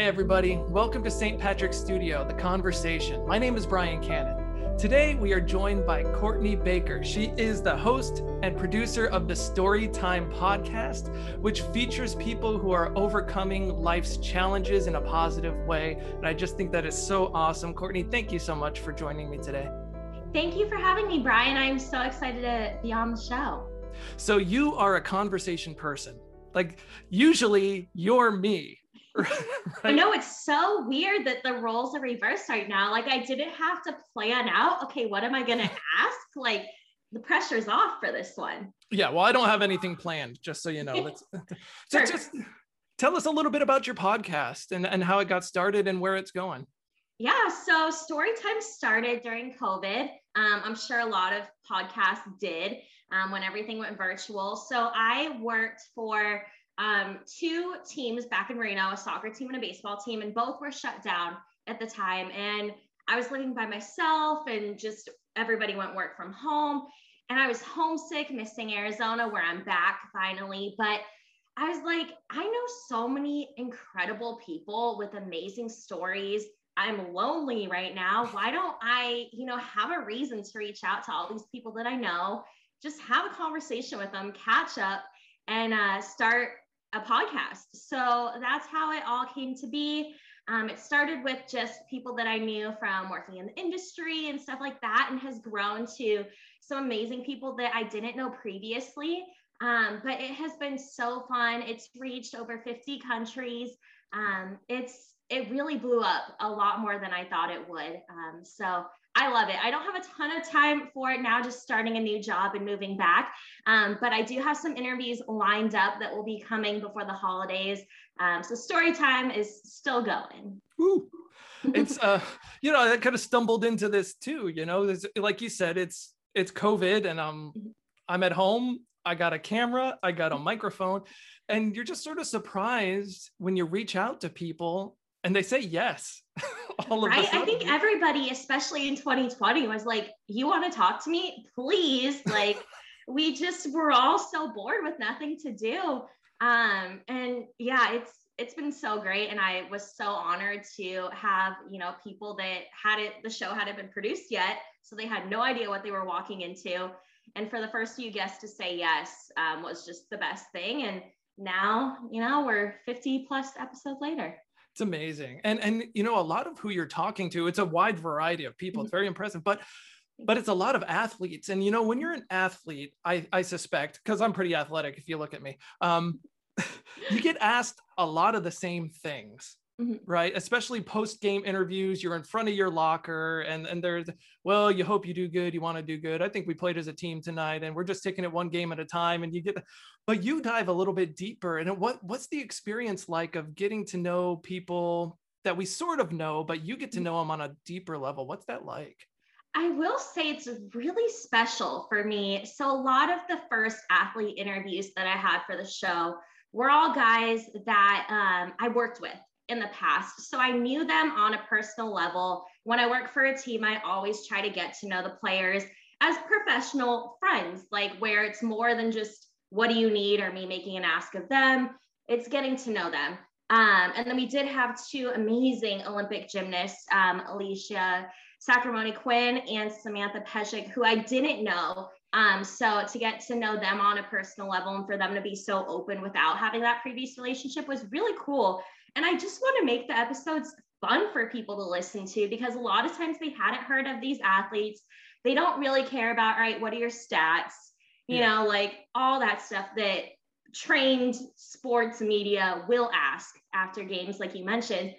Hi, everybody. Welcome to St. Patrick's Studio, The Conversation. My name is Brian Cannon. Today, we are joined by Courtney Baker. She is the host and producer of the Storytime podcast, which features people who are overcoming life's challenges in a positive way. And I just think that is so awesome. Courtney, thank you so much for joining me today. Thank you for having me, Brian. I'm so excited to be on the show. So, you are a conversation person. Like, usually you're me right? I know it's so weird that the roles are reversed right now. Like I didn't have to plan out, okay, what am I going to ask? Like the pressure's off for this one. Yeah, well, I don't have anything planned, just so you know. Let's so sure. just tell us a little bit about your podcast and, and how it got started and where it's going. Yeah, so Storytime started during COVID. Um, I'm sure a lot of podcasts did um, when everything went virtual. So I worked for um, two teams back in Reno, a soccer team and a baseball team, and both were shut down at the time. And I was living by myself, and just everybody went work from home. And I was homesick, missing Arizona, where I'm back finally. But I was like, I know so many incredible people with amazing stories. I'm lonely right now. Why don't I, you know, have a reason to reach out to all these people that I know, just have a conversation with them, catch up, and uh, start a podcast. So that's how it all came to be. Um, it started with just people that I knew from working in the industry and stuff like that, and has grown to some amazing people that I didn't know previously. Um, but it has been so fun. It's reached over 50 countries. Um, it's it really blew up a lot more than I thought it would. Um, so I love it. I don't have a ton of time for it now, just starting a new job and moving back. Um, but I do have some interviews lined up that will be coming before the holidays. Um, so story time is still going. Ooh. It's uh, you know, I kind of stumbled into this too. You know, like you said, it's it's COVID, and I'm mm-hmm. I'm at home. I got a camera, I got a microphone, and you're just sort of surprised when you reach out to people and they say yes. all of right? I think everybody, especially in 2020, was like, "You want to talk to me, please?" Like, we just were all so bored with nothing to do. Um, and yeah, it's it's been so great, and I was so honored to have you know people that had it. The show hadn't been produced yet, so they had no idea what they were walking into. And for the first few guests to say yes um, was just the best thing. And now, you know, we're 50 plus episodes later. It's amazing. And and you know, a lot of who you're talking to, it's a wide variety of people. It's mm-hmm. very impressive. But but it's a lot of athletes. And you know, when you're an athlete, I, I suspect, because I'm pretty athletic if you look at me, um, you get asked a lot of the same things. Mm-hmm. right especially post game interviews you're in front of your locker and and there's well you hope you do good you want to do good i think we played as a team tonight and we're just taking it one game at a time and you get but you dive a little bit deeper and what what's the experience like of getting to know people that we sort of know but you get to mm-hmm. know them on a deeper level what's that like I will say it's really special for me. So, a lot of the first athlete interviews that I had for the show were all guys that um, I worked with in the past. So I knew them on a personal level. When I work for a team, I always try to get to know the players as professional friends, like where it's more than just what do you need or me making an ask of them. It's getting to know them. Um, and then we did have two amazing Olympic gymnasts, um, Alicia Sacramone Quinn and Samantha Peszek, who I didn't know. Um, so to get to know them on a personal level and for them to be so open without having that previous relationship was really cool. And I just want to make the episodes fun for people to listen to because a lot of times they hadn't heard of these athletes. They don't really care about, right, what are your stats? You yeah. know, like all that stuff that trained sports media will ask after games, like you mentioned.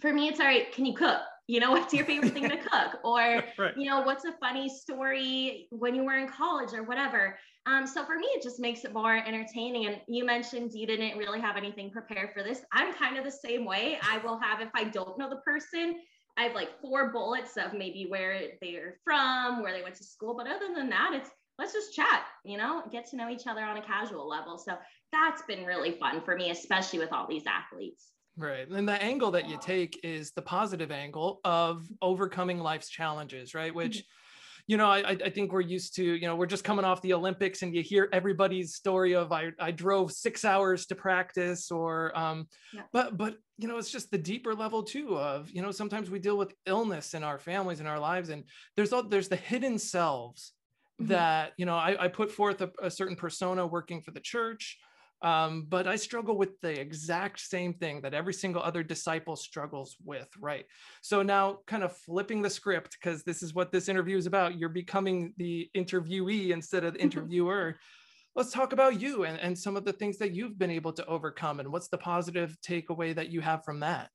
For me, it's all right, can you cook? You know, what's your favorite thing to cook? Or, right. you know, what's a funny story when you were in college or whatever. Um, so for me, it just makes it more entertaining. And you mentioned you didn't really have anything prepared for this. I'm kind of the same way. I will have, if I don't know the person, I have like four bullets of maybe where they're from, where they went to school. But other than that, it's let's just chat, you know, get to know each other on a casual level. So that's been really fun for me, especially with all these athletes. Right. And the angle that you take is the positive angle of overcoming life's challenges, right? Which mm-hmm you know, I, I think we're used to, you know, we're just coming off the Olympics and you hear everybody's story of I, I drove six hours to practice or, um, yeah. but, but, you know, it's just the deeper level too of, you know, sometimes we deal with illness in our families and our lives and there's all, there's the hidden selves mm-hmm. that, you know, I, I put forth a, a certain persona working for the church um, but I struggle with the exact same thing that every single other disciple struggles with, right? So now, kind of flipping the script, because this is what this interview is about. You're becoming the interviewee instead of the interviewer. Let's talk about you and, and some of the things that you've been able to overcome, and what's the positive takeaway that you have from that?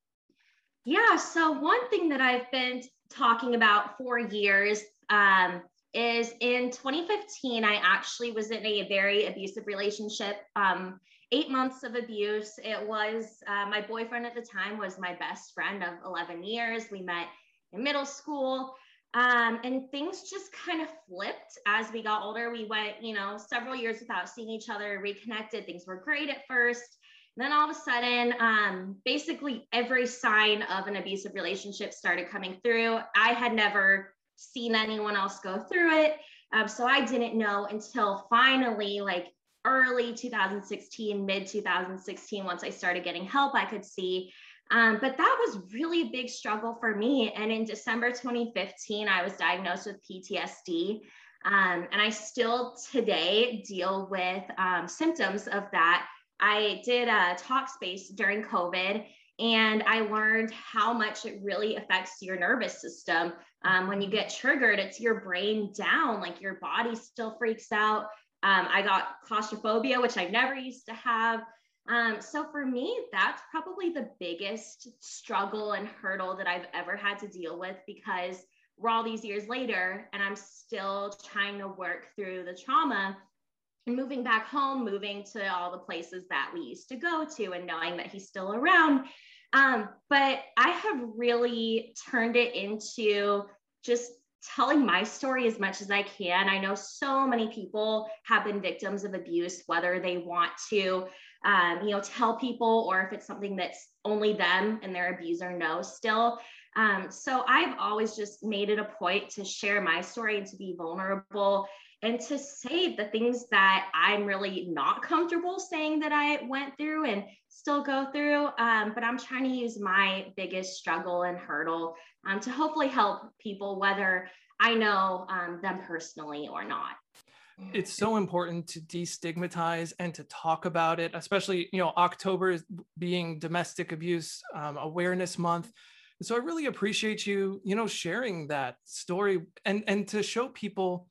Yeah, so one thing that I've been talking about for years um, is in 2015, I actually was in a very abusive relationship. Um, eight months of abuse. It was uh, my boyfriend at the time was my best friend of 11 years. We met in middle school. Um, and things just kind of flipped as we got older. We went, you know, several years without seeing each other, reconnected. Things were great at first. And then all of a sudden, um, basically every sign of an abusive relationship started coming through. I had never seen anyone else go through it. Um, so I didn't know until finally, like early 2016, mid 2016, once I started getting help, I could see. Um, but that was really a big struggle for me. And in December 2015, I was diagnosed with PTSD. Um, and I still today deal with um, symptoms of that. I did a Talkspace during COVID and I learned how much it really affects your nervous system. Um, when you get triggered, it's your brain down, like your body still freaks out. Um, I got claustrophobia, which I never used to have. Um, so for me, that's probably the biggest struggle and hurdle that I've ever had to deal with because we're all these years later and I'm still trying to work through the trauma and moving back home, moving to all the places that we used to go to and knowing that he's still around. Um, but I have really turned it into just telling my story as much as I can. I know so many people have been victims of abuse, whether they want to, um, you know, tell people or if it's something that's only them and their abuser knows still. Um, so I've always just made it a point to share my story and to be vulnerable and to say the things that I'm really not comfortable saying that I went through and still go through. Um, but I'm trying to use my biggest struggle and hurdle um, to hopefully help people, whether I know um, them personally or not. It's so important to destigmatize and to talk about it, especially, you know, October being domestic abuse um, awareness month. so I really appreciate you, you know, sharing that story and, and to show people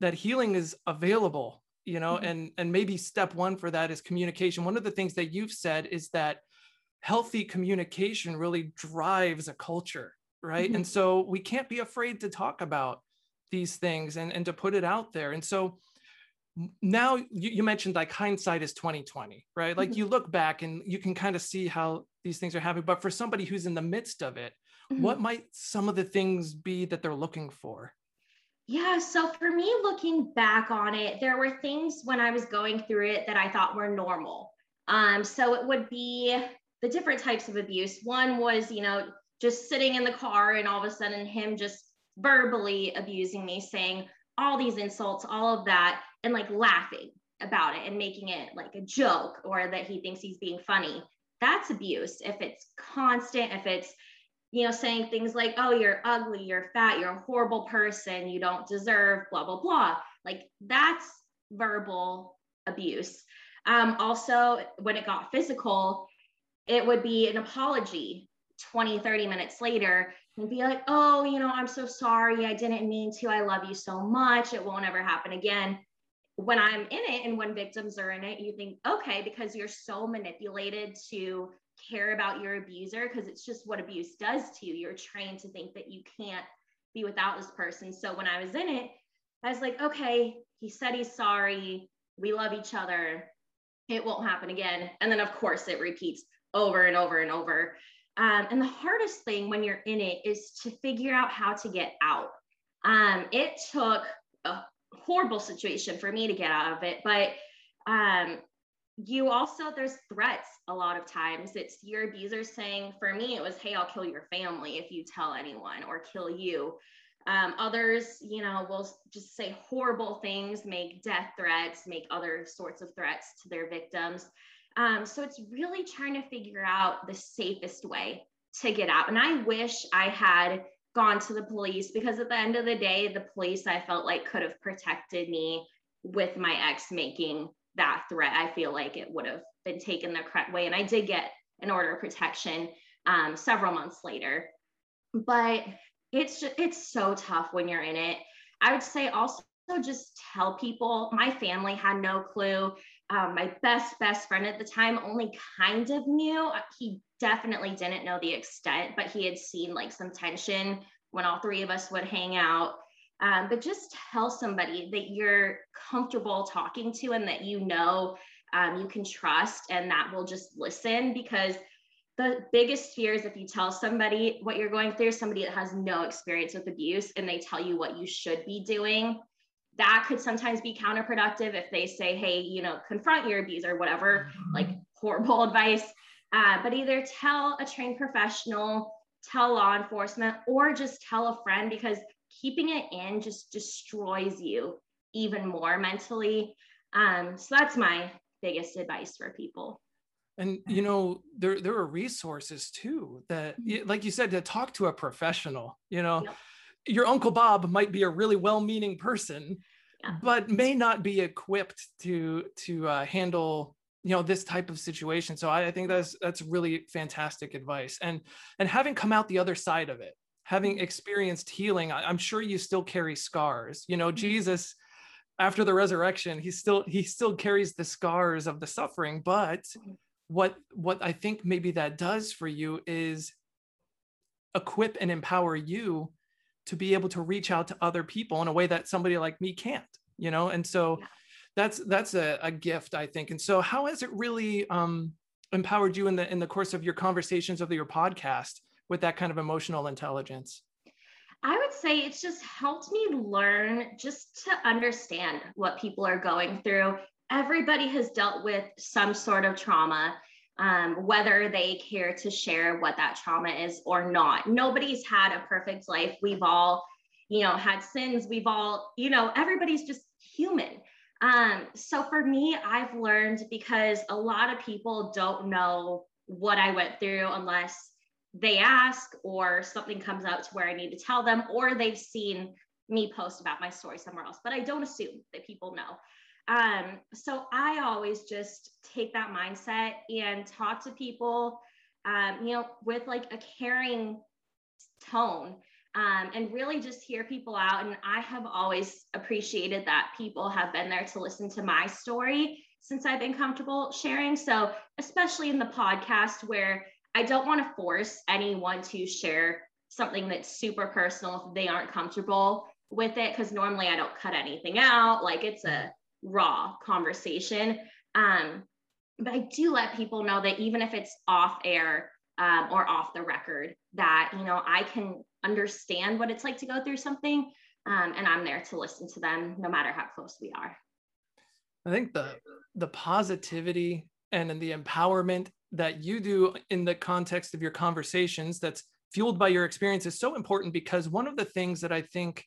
that healing is available you know mm-hmm. and and maybe step one for that is communication one of the things that you've said is that healthy communication really drives a culture right mm-hmm. and so we can't be afraid to talk about these things and and to put it out there and so now you, you mentioned like hindsight is 2020 right like mm-hmm. you look back and you can kind of see how these things are happening but for somebody who's in the midst of it mm-hmm. what might some of the things be that they're looking for yeah. So for me, looking back on it, there were things when I was going through it that I thought were normal. Um, so it would be the different types of abuse. One was, you know, just sitting in the car and all of a sudden him just verbally abusing me, saying all these insults, all of that, and like laughing about it and making it like a joke or that he thinks he's being funny. That's abuse. If it's constant, if it's you know, saying things like, oh, you're ugly, you're fat, you're a horrible person, you don't deserve, blah, blah, blah. Like that's verbal abuse. Um, also, when it got physical, it would be an apology 20, 30 minutes later and be like, oh, you know, I'm so sorry. I didn't mean to. I love you so much. It won't ever happen again. When I'm in it and when victims are in it, you think, okay, because you're so manipulated to care about your abuser because it's just what abuse does to you. You're trained to think that you can't be without this person. So when I was in it, I was like, okay, he said he's sorry. We love each other. It won't happen again. And then, of course, it repeats over and over and over. Um, and the hardest thing when you're in it is to figure out how to get out. Um, it took a horrible situation for me to get out of it, but um, you also there's threats a lot of times it's your abuser saying for me it was hey i'll kill your family if you tell anyone or kill you Um, others, you know, will just say horrible things, make death threats, make other sorts of threats to their victims. Um, so it's really trying to figure out the safest way to get out. And I wish I had gone to the police because at the end of the day, the police I felt like could have protected me with my ex making that threat. I feel like it would have been taken the correct way. And I did get an order of protection um, several months later. But it's just, it's so tough when you're in it. I would say also just tell people. My family had no clue. Um, my best best friend at the time only kind of knew. He definitely didn't know the extent, but he had seen like some tension when all three of us would hang out. Um, but just tell somebody that you're comfortable talking to and that you know um, you can trust and that will just listen because the biggest fear is if you tell somebody what you're going through, somebody that has no experience with abuse, and they tell you what you should be doing, that could sometimes be counterproductive if they say, hey, you know, confront your abuser, whatever, mm-hmm. like horrible advice. Uh, but either tell a trained professional, tell law enforcement, or just tell a friend because keeping it in just destroys you even more mentally. Um, so that's my biggest advice for people and you know there there are resources too that mm-hmm. like you said to talk to a professional you know yep. your uncle bob might be a really well-meaning person yeah. but may not be equipped to to uh, handle you know this type of situation so I, I think that's that's really fantastic advice and and having come out the other side of it having experienced healing I, i'm sure you still carry scars. You know mm-hmm. jesus after the resurrection he still he still carries the scars of the suffering but mm-hmm. what what i think maybe that does for you is equip and empower you to be able to reach out to other people in a way that somebody like me can't you know? And so yeah. that's that's a, a, gift i think. And so how has it really um, empowered you in the in the course of your conversations of your podcast with that kind of emotional intelligence I would say it's just helped me learn just to understand what people are going through everybody has dealt with some sort of trauma, um, whether they care to share what that trauma is or not. Nobody's had a perfect life. We've all, you know, had sins. We've all, you know, everybody's just human. Um, so for me, I've learned because a lot of people don't know what I went through unless they ask or something comes out to where I need to tell them or they've seen me post about my story somewhere else. But I don't assume that people know. Um, so I always just take that mindset and talk to people, um, you know, with like a caring tone um, and really just hear people out. And I have always appreciated that people have been there to listen to my story since I've been comfortable sharing. So, especially in the podcast where I don't want to force anyone to share something that's super personal if they aren't comfortable with it, because normally I don't cut anything out. Like it's a raw conversation. Um, but I do let people know that even if it's off air um, or off the record, that you know I can understand what it's like to go through something, um, and I'm there to listen to them no matter how close we are. I think the the positivity and the empowerment that you do in the context of your conversations that's fueled by your experience is so important because one of the things that I think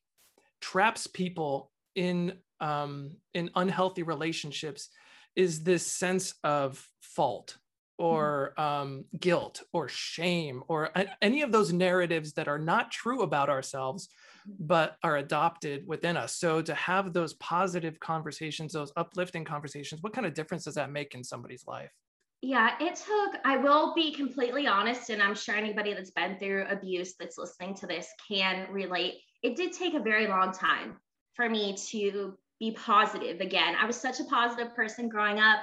traps people in um, in unhealthy relationships is this sense of fault or mm-hmm. um, guilt or shame or any of those narratives that are not true about ourselves mm-hmm. but are adopted within us so to have those positive conversations those uplifting conversations what kind of difference does that make in somebody's life yeah, it took, I will be completely honest, and I'm sure anybody that's been through abuse that's listening to this can relate. It did take a very long time for me to be positive again. I was such a positive person growing up.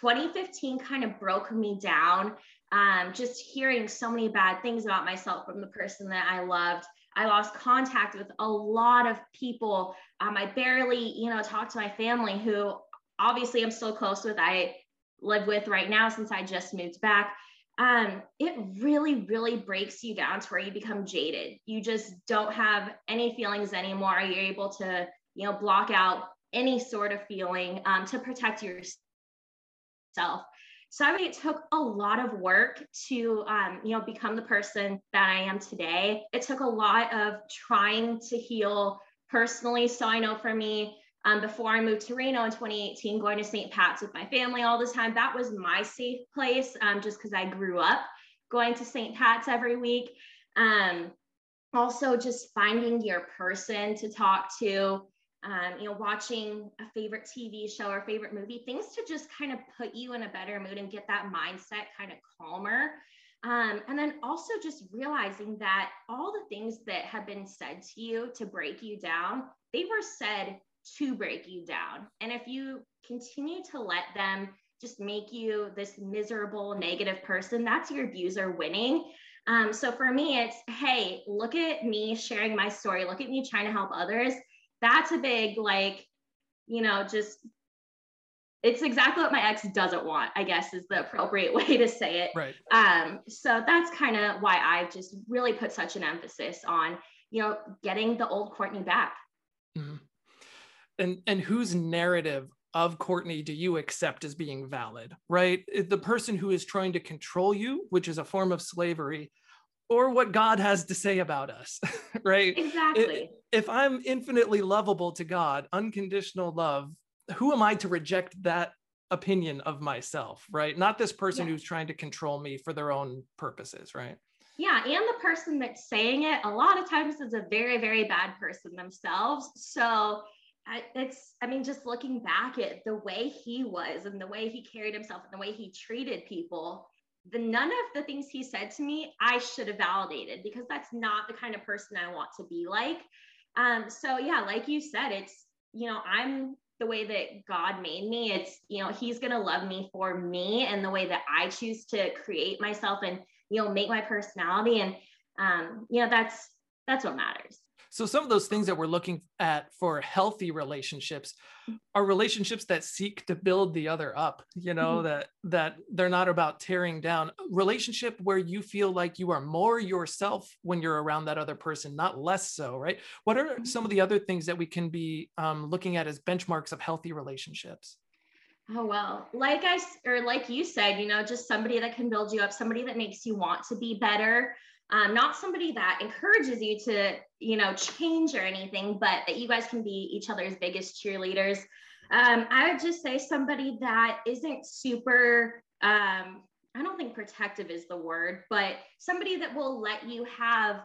2015 kind of broke me down. Um, just hearing so many bad things about myself from the person that I loved. I lost contact with a lot of people. Um, I barely, you know, talked to my family who obviously I'm still close with. I live with right now since I just moved back. Um, it really, really breaks you down to where you become jaded. You just don't have any feelings anymore. You're able to you know, block out any sort of feeling um, to protect yourself. So I mean, it took a lot of work to, um, you know, become the person that I am today. It took a lot of trying to heal personally. So I know for me, um, before I moved to Reno in 2018, going to St. Pat's with my family all the time, that was my safe place um, just because I grew up going to St. Pat's every week. Um, also, just finding your person to talk to, um, you know, watching a favorite TV show or favorite movie, things to just kind of put you in a better mood and get that mindset kind of calmer. Um, and then also just realizing that all the things that have been said to you to break you down, they were said to break you down. And if you continue to let them just make you this miserable, negative person, that's your abuser winning. Um, so for me, it's hey, look at me sharing my story, look at me trying to help others. That's a big, like, you know, just it's exactly what my ex doesn't want, I guess is the appropriate way to say it. Right. Um, so that's kind of why I've just really put such an emphasis on, you know, getting the old Courtney back. And and whose narrative of Courtney do you accept as being valid, right? The person who is trying to control you, which is a form of slavery, or what God has to say about us, right? Exactly. If I'm infinitely lovable to God, unconditional love, who am I to reject that opinion of myself, right? Not this person yeah. who's trying to control me for their own purposes, right? Yeah, and the person that's saying it a lot of times is a very, very bad person themselves. So I, it's, I mean, just looking back at the way he was and the way he carried himself and the way he treated people, the none of the things he said to me, I should have validated because that's not the kind of person I want to be like. Um, so yeah, like you said, it's, you know, I'm the way that God made me. It's, you know, he's going to love me for me and the way that I choose to create myself and, you know, make my personality. And, um, you know, that's, that's what matters. So some of those things that we're looking at for healthy relationships are relationships that seek to build the other up, you know, mm-hmm. that that they're not about tearing down. Relationship where you feel like you are more yourself when you're around that other person, not less so, right? What are some of the other things that we can be um, looking at as benchmarks of healthy relationships? Oh well, like I or like you said, you know, just somebody that can build you up, somebody that makes you want to be better um, not somebody that encourages you to, you know, change or anything, but that you guys can be each other's biggest cheerleaders. Um, I would just say somebody that isn't super, um, I don't think protective is the word, but somebody that will let you have,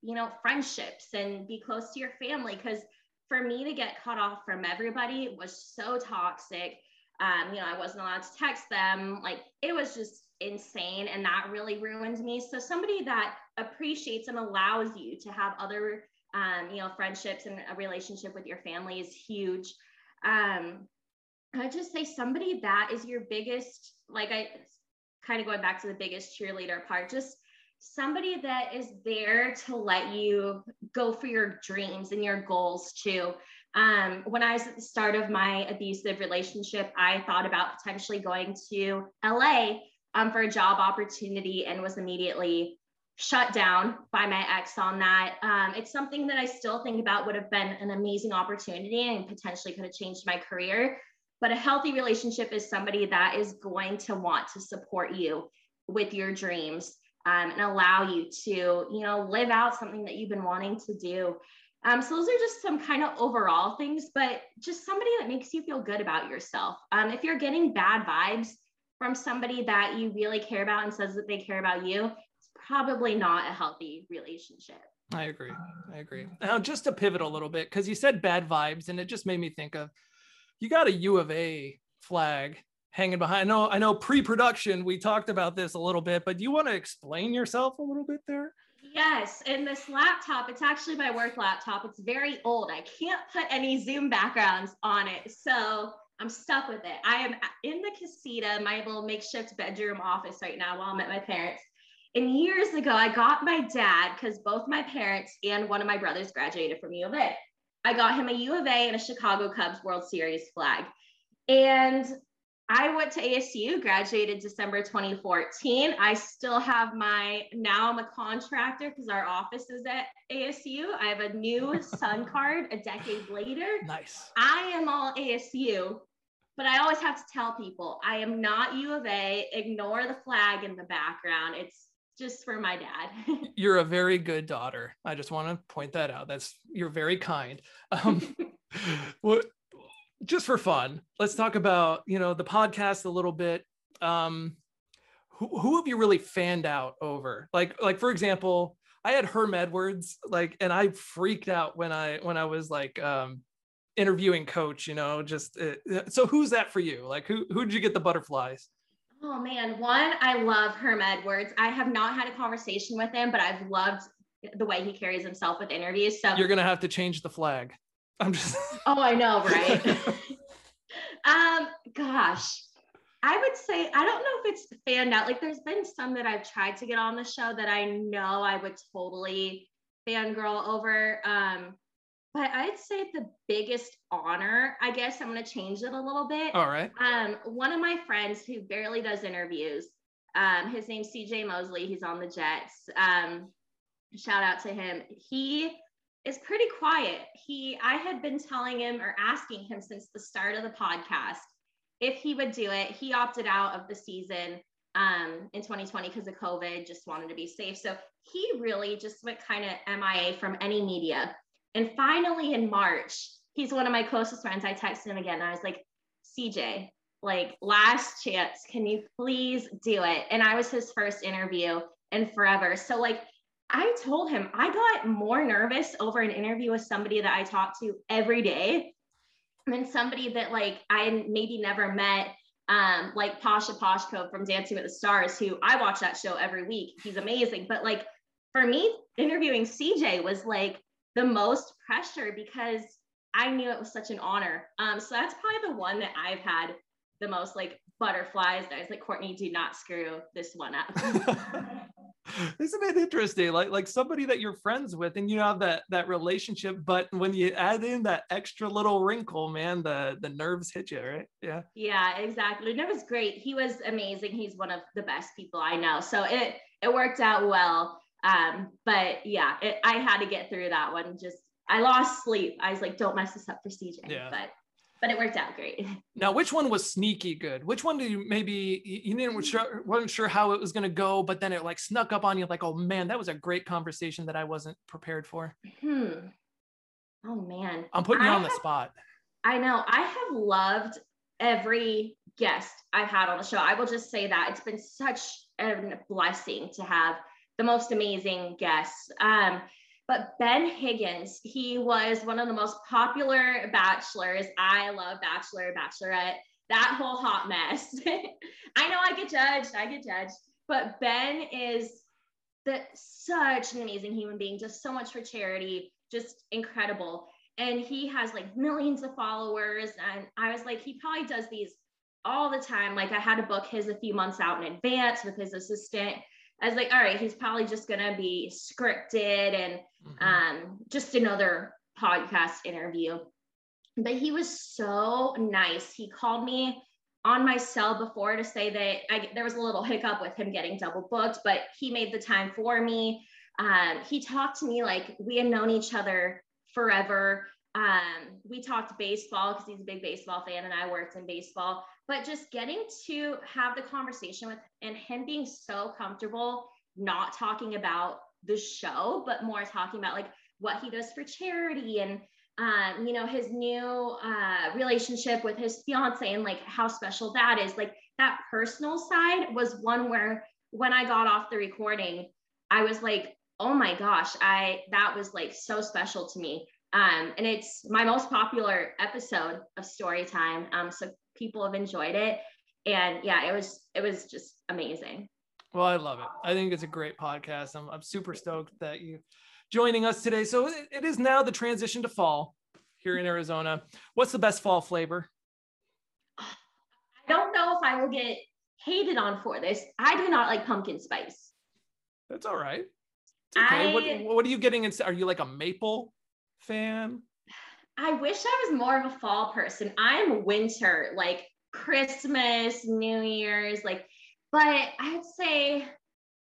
you know, friendships and be close to your family. Because for me to get cut off from everybody was so toxic. Um, you know, I wasn't allowed to text them. Like it was just insane and that really ruined me. So somebody that appreciates and allows you to have other um, you know friendships and a relationship with your family is huge. Um, i just say somebody that is your biggest like i kind of going back to the biggest cheerleader part just somebody that is there to let you go for your dreams and your goals too. Um, when I was at the start of my abusive relationship, I thought about potentially going to LA um, for a job opportunity and was immediately shut down by my ex on that. Um, it's something that I still think about would have been an amazing opportunity and potentially could have changed my career. But a healthy relationship is somebody that is going to want to support you with your dreams um, and allow you to, you know, live out something that you've been wanting to do. Um, so those are just some kind of overall things, but just somebody that makes you feel good about yourself. Um, if you're getting bad vibes, from somebody that you really care about and says that they care about you, it's probably not a healthy relationship. I agree. I agree. Now, just to pivot a little bit, because you said bad vibes, and it just made me think of you got a U of A flag hanging behind. I know, I know pre-production, we talked about this a little bit, but do you want to explain yourself a little bit there? Yes, and this laptop, it's actually my work laptop. It's very old. I can't put any Zoom backgrounds on it. So I'm stuck with it. I am in the casita, my little makeshift bedroom office right now while I'm at my parents. And years ago, I got my dad, because both my parents and one of my brothers graduated from U of A. I got him a U of A and a Chicago Cubs World Series flag. And I went to ASU, graduated December 2014. I still have my, now I'm a contractor because our office is at ASU. I have a new Sun card a decade later. Nice. I am all ASU but I always have to tell people I am not U of A. Ignore the flag in the background. It's just for my dad. you're a very good daughter. I just want to point that out. That's you're very kind. Um, what just for fun, let's talk about you know the podcast a little bit. Um, who, who have you really fanned out over? Like like for example, I had Herm Edwards like, and I freaked out when I when I was like um, interviewing Coach. You know, just uh, so who's that for you? Like who who did you get the butterflies? Oh man, one, I love Herm Edwards. I have not had a conversation with him, but I've loved the way he carries himself with interviews. So you're gonna have to change the flag. I'm just Oh, I know, right? um, gosh. I would say I don't know if it's fanned out. Like there's been some that I've tried to get on the show that I know I would totally fangirl over. Um, but I'd say the biggest honor, I guess I'm going to change it a little bit. All right. Um, one of my friends who barely does interviews, um, his name's CJ Mosley. He's on the Jets. Um, shout out to him. He is pretty quiet. He, I had been telling him or asking him since the start of the podcast if he would do it. He opted out of the season um, in 2020 because of COVID, just wanted to be safe. So he really just went kind of MIA from any media. And finally in March, he's one of my closest friends. I texted him again. I was like, CJ, like last chance, can you please do it? And I was his first interview in forever. So like I told him I got more nervous over an interview with somebody that I talk to every day than somebody that like I maybe never met. Um, like Pasha Pashkov from Dancing with the Stars, who I watch that show every week. He's amazing. But like for me, interviewing CJ was like the most pressure because I knew it was such an honor. Um, so that's probably the one that I've had the most like butterflies. I was like, Courtney, do not screw this one up. Isn't it interesting? Like like somebody that you're friends with and you have that that relationship, but when you add in that extra little wrinkle, man, the the nerves hit you, right? Yeah. Yeah, exactly. And it was great. He was amazing. He's one of the best people I know. So it it worked out well. Um, but yeah, it, I had to get through that one. Just I lost sleep. I was like, don't mess this up for CJ. Yeah. But but it worked out great. Now, which one was sneaky good? Which one do you maybe you didn't sure, wasn't sure how it was going to go, but then it like snuck up on you, like, oh man, that was a great conversation that I wasn't prepared for. Hmm. Oh man, I'm putting you I on the spot. I know. I have loved every guest I've had on the show. I will just say that it's been such a blessing to have the most amazing guests. Um, but Ben Higgins, he was one of the most popular bachelors. I love Bachelor, Bachelorette, that whole hot mess. I know I get judged, I get judged, but Ben is the such an amazing human being, just so much for charity, just incredible. And he has like millions of followers. And I was like, he probably does these all the time. Like I had to book his a few months out in advance with his assistant. I was like, all right, he's probably just gonna be scripted and mm-hmm. um, just another podcast interview. But he was so nice. He called me on my cell before to say that I, there was a little hiccup with him getting double booked, but he made the time for me. Um, he talked to me like we had known each other forever. Um, we talked baseball because he's a big baseball fan and I worked in baseball but just getting to have the conversation with and him being so comfortable not talking about the show but more talking about like what he does for charity and um, you know his new uh, relationship with his fiance and like how special that is like that personal side was one where when i got off the recording i was like oh my gosh i that was like so special to me um, and it's my most popular episode of story time. Um, so people have enjoyed it. And yeah it was it was just amazing. Well i love it. I think it's a great podcast. I'm, I'm super stoked that you joining us today. So it, it is now the transition to fall here in arizona. What's the best fall flavor? I don't know if i will get hated on for this. I do not like pumpkin spice. That's all right. Okay. I, what, what are you getting in are you like a maple fan I wish I was more of a fall person. I'm winter, like Christmas, New Year's, like, but I'd say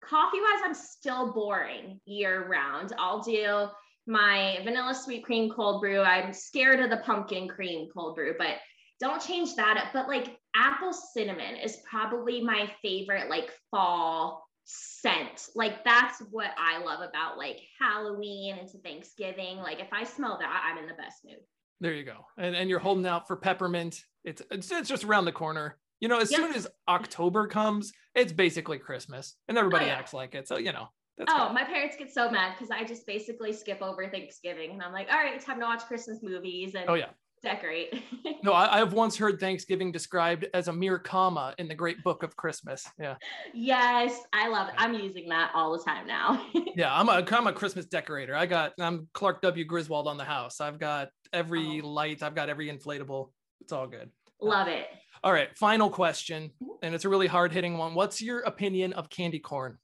coffee wise, I'm still boring year round. I'll do my vanilla sweet cream cold brew. I'm scared of the pumpkin cream cold brew, but don't change that up. But like apple cinnamon is probably my favorite like fall scent. Like that's what I love about like Halloween into Thanksgiving. Like if I smell that, I'm in the best mood. There you go. And and you're holding out for peppermint. It's it's, it's just around the corner. You know, as yep. soon as October comes, it's basically Christmas and everybody oh, yeah. acts like it. So, you know, oh, good. my parents get so mad because I just basically skip over Thanksgiving and I'm like, all right, time to watch Christmas movies. And oh, yeah decorate. no, I, have once heard Thanksgiving described as a mere comma in the Great Book of Christmas. Yeah. Yes, I love it. I'm using that all the time now. yeah, I'm a I'm a Christmas decorator. I got I'm Clark W. Griswold on the house. I've got every oh. light. I've got every inflatable. It's all good. Love it. All right, final question, mm-hmm. and it's a really hard hitting one. What's your opinion of candy corn?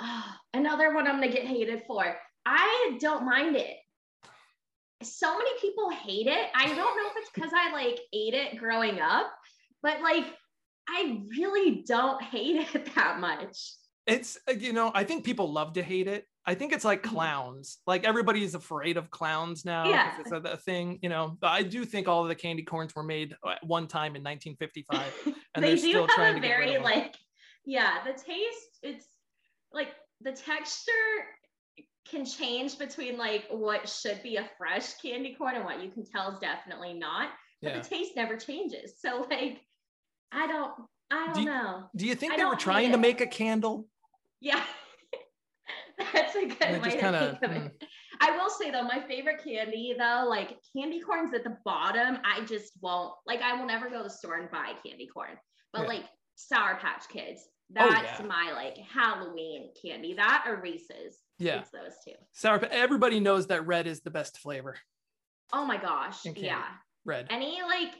Oh, another one I'm gonna get hated for. I don't mind it so many people hate it. I don't know if it's because I like ate it growing up, but like I really don't hate it that much. It's uh, you know, I think people love to hate it. I think it's like mm-hmm. clowns. Like everybody's afraid of clowns now. Yeah. It's a, a, thing, you know. But I do think all of the candy corns were made at one time in 1955. And they are do have a very like, yeah, the taste, it's like the texture can change between like what should be a fresh candy corn and what you can tell is definitely not. But yeah. the taste never changes. So like I don't I don't do you, know. Do you think I they were trying to make a candle? Yeah. That's a good way to kinda, think of it. Mm. I will say though, my favorite candy though, like candy corns at the bottom, I just won't like I will never go to the store and buy candy corn. But yeah. like Sour Patch Kids, that's oh, yeah. my like Halloween candy. That or Reese's. Yeah. It's those two. Sour. Everybody knows that red is the best flavor. Oh my gosh. Yeah. Red. Any like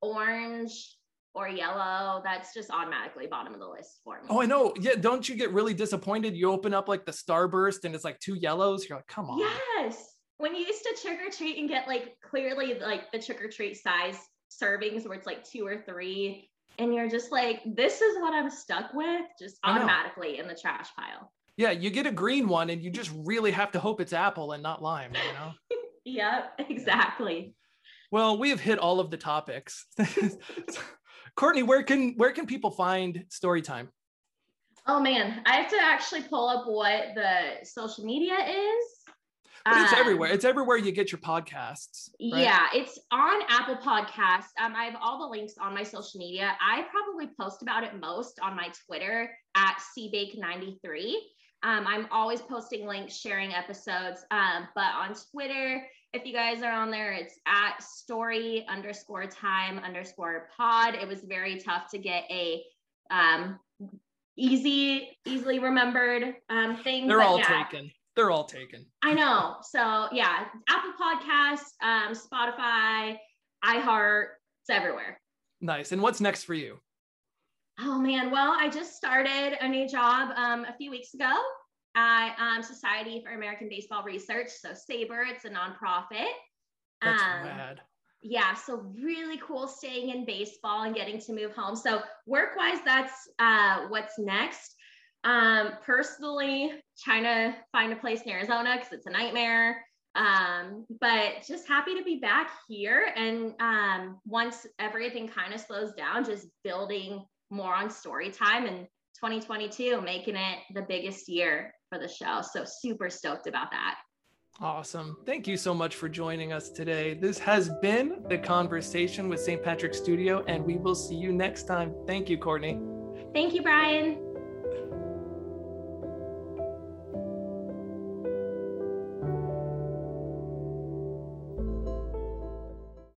orange or yellow, that's just automatically bottom of the list for me. Oh, I know. Yeah. Don't you get really disappointed? You open up like the Starburst and it's like two yellows. You're like, come on. Yes. When you used to trick or treat and get like clearly like the trick or treat size servings where it's like two or three, and you're just like, this is what I'm stuck with, just automatically in the trash pile. Yeah, you get a green one and you just really have to hope it's apple and not lime, you know? yep, exactly. Well, we have hit all of the topics. Courtney, where can where can people find story time? Oh man, I have to actually pull up what the social media is. But it's um, everywhere. It's everywhere you get your podcasts. Right? Yeah, it's on Apple Podcasts. Um, I have all the links on my social media. I probably post about it most on my Twitter at cbake93. Um, I'm always posting links, sharing episodes. Um, but on Twitter, if you guys are on there, it's at story underscore time underscore pod. It was very tough to get a um, easy, easily remembered um, thing. They're all yeah. taken. They're all taken. I know. So yeah, Apple Podcasts, um, Spotify, iHeart, it's everywhere. Nice. And what's next for you? Oh man, well, I just started a new job um, a few weeks ago at um, Society for American Baseball Research. So SABR, it's a nonprofit. That's um, rad. Yeah, so really cool staying in baseball and getting to move home. So work wise, that's uh, what's next. Um, personally, trying to find a place in Arizona because it's a nightmare. Um, but just happy to be back here. And um, once everything kind of slows down, just building more on story time and 2022, making it the biggest year for the show. So super stoked about that. Awesome. Thank you so much for joining us today. This has been the conversation with St. Patrick Studio, and we will see you next time. Thank you, Courtney. Thank you, Brian.